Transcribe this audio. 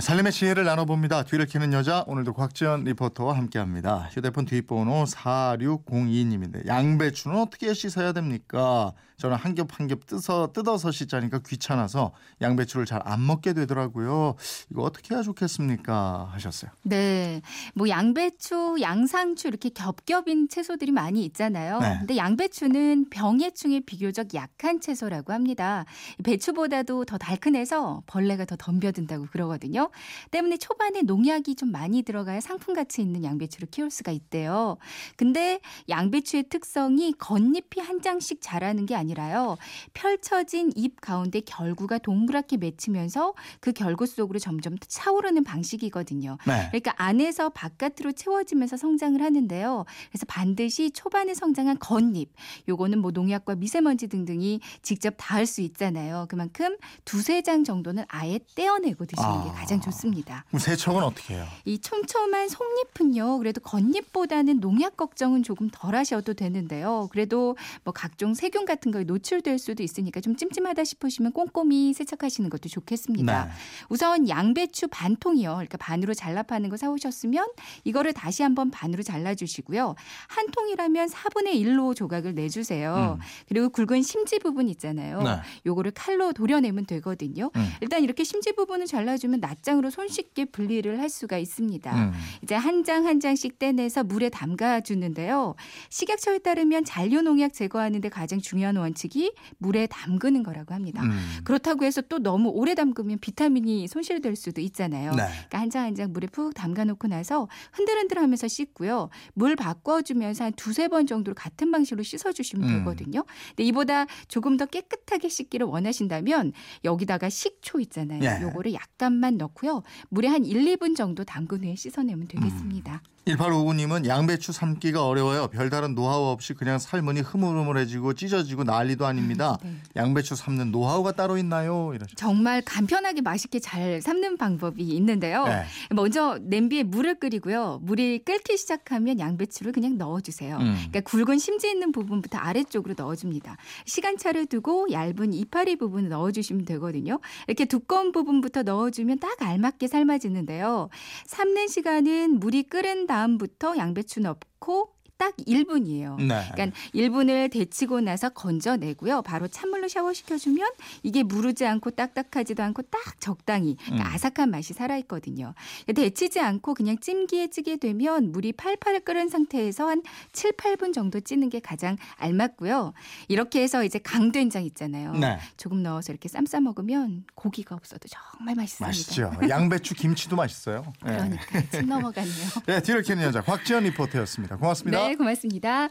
살림의 지혜를 나눠봅니다. 뒤를 캐는 여자 오늘도 곽지연 리포터와 함께합니다. 휴대폰 뒷번호 4602님인데 양배추는 어떻게 씻어야 됩니까? 저는 한 겹 한 겹 뜯어 뜯어서 씻자니까 귀찮아서 양배추를 잘 안 먹게 되더라고요. 이거 어떻게 해야 좋겠습니까? 하셨어요. 네. 뭐 양배추, 양상추 이렇게 겹겹인 채소들이 많이 있잖아요. 네. 근데 양배추는 병해충에 비교적 약한 채소라고 합니다. 배추보다도 더 달큰해서 벌레가 더 덤벼든다고 그러거든요. 때문에 초반에 농약이 좀 많이 들어가야 상품 가치 있는 양배추를 키울 수가 있대요. 근데 양배추의 특성이 겉잎이 한 장씩 자라는 게 아니라요. 펼쳐진 잎 가운데 결구가 동그랗게 맺히면서 그 결구 속으로 점점 차오르는 방식이거든요. 네. 그러니까 안에서 바깥으로 채워지면서 성장을 하는데요. 그래서 반드시 초반에 성장한 겉잎, 요거는 뭐 농약과 미세먼지 등등이 직접 닿을 수 있잖아요. 그만큼 두세 장 정도는 아예 떼어내고 드시는 게 아. 가장 좋습니다. 그럼 세척은 어떻게 해요? 이 촘촘한 속잎은요, 그래도 겉잎보다는 농약 걱정은 조금 덜 하셔도 되는데요. 그래도 뭐 각종 세균 같은 거에 노출될 수도 있으니까 좀 찜찜하다 싶으시면 꼼꼼히 세척하시는 것도 좋겠습니다. 네. 우선 양배추 반 통이요. 그러니까 반으로 잘라 파는 거 사오셨으면 이거를 다시 한번 반으로 잘라 주시고요. 한 통이라면 4분의 1로 조각을 내주세요. 음. 그리고 굵은 심지 부분 있잖아요. 네. 요거를 칼로 도려내면 되거든요. 음. 일단 이렇게 심지 부분을 잘라주면 낱장으로 손쉽게 분리를 할 수가 있습니다. 음. 이제 한 장 한 장씩 떼내서 물에 담가 주는데요. 식약처에 따르면 잔류 농약 제거하는데 가장 중요한 원칙이 물에 담그는 거라고 합니다. 음. 그렇다고 해서 또 너무 오래 담그면 비타민이 손실될 수도 있잖아요. 네. 그러니까 한 장 한 장 물에 푹 담가 놓고 나서 흔들흔들하면서 씻고요. 물 바꿔주면서 한 두세 번 정도로 같은 방식으로 씻어주시면 음. 되거든요. 근데 이보다 조금 더 깨끗하게 씻기를 원하신다면 여기다가 식초 있잖아요. 예. 요거를 약간만 넣고 요. 물에 한 1, 2분 정도 담근 후에 씻어내면 되겠습니다. 1859님은 양배추 삶기가 어려워요. 별다른 노하우 없이 그냥 삶으니 흐물흐물해지고 찢어지고 난리도 아닙니다. 네. 양배추 삶는 노하우가 따로 있나요? 이러죠. 정말 간편하게 맛있게 잘 삶는 방법이 있는데요. 네. 먼저 냄비에 물을 끓이고요. 물이 끓기 시작하면 양배추를 그냥 넣어주세요. 음. 그러니까 굵은 심지 있는 부분부터 아래쪽으로 넣어줍니다. 시간차를 두고 얇은 이파리 부분을 넣어주시면 되거든요. 이렇게 두꺼운 부분부터 넣어주면 딱 알맞게 삶아지는데요. 삶는 시간은 물이 끓은 다음부터 양배추 넣고 딱 1분이에요. 네. 그러니까 1분을 데치고 나서 건져내고요. 바로 찬물로 샤워시켜주면 이게 무르지 않고 딱딱하지도 않고 딱 적당히 그러니까 음. 아삭한 맛이 살아있거든요. 데치지 않고 그냥 찜기에 찌게 되면 물이 팔팔 끓은 상태에서 한 7, 8분 정도 찌는 게 가장 알맞고요. 이렇게 해서 이제 강된장 있잖아요. 네. 조금 넣어서 이렇게 쌈싸 먹으면 고기가 없어도 정말 맛있습니다. 맛있죠. 양배추 김치도 맛있어요. 네. 그러니까 침 넘어가네요. 네, 뒤를 캐는 여자 곽지연 리포터였습니다. 고맙습니다. 네, 고맙습니다.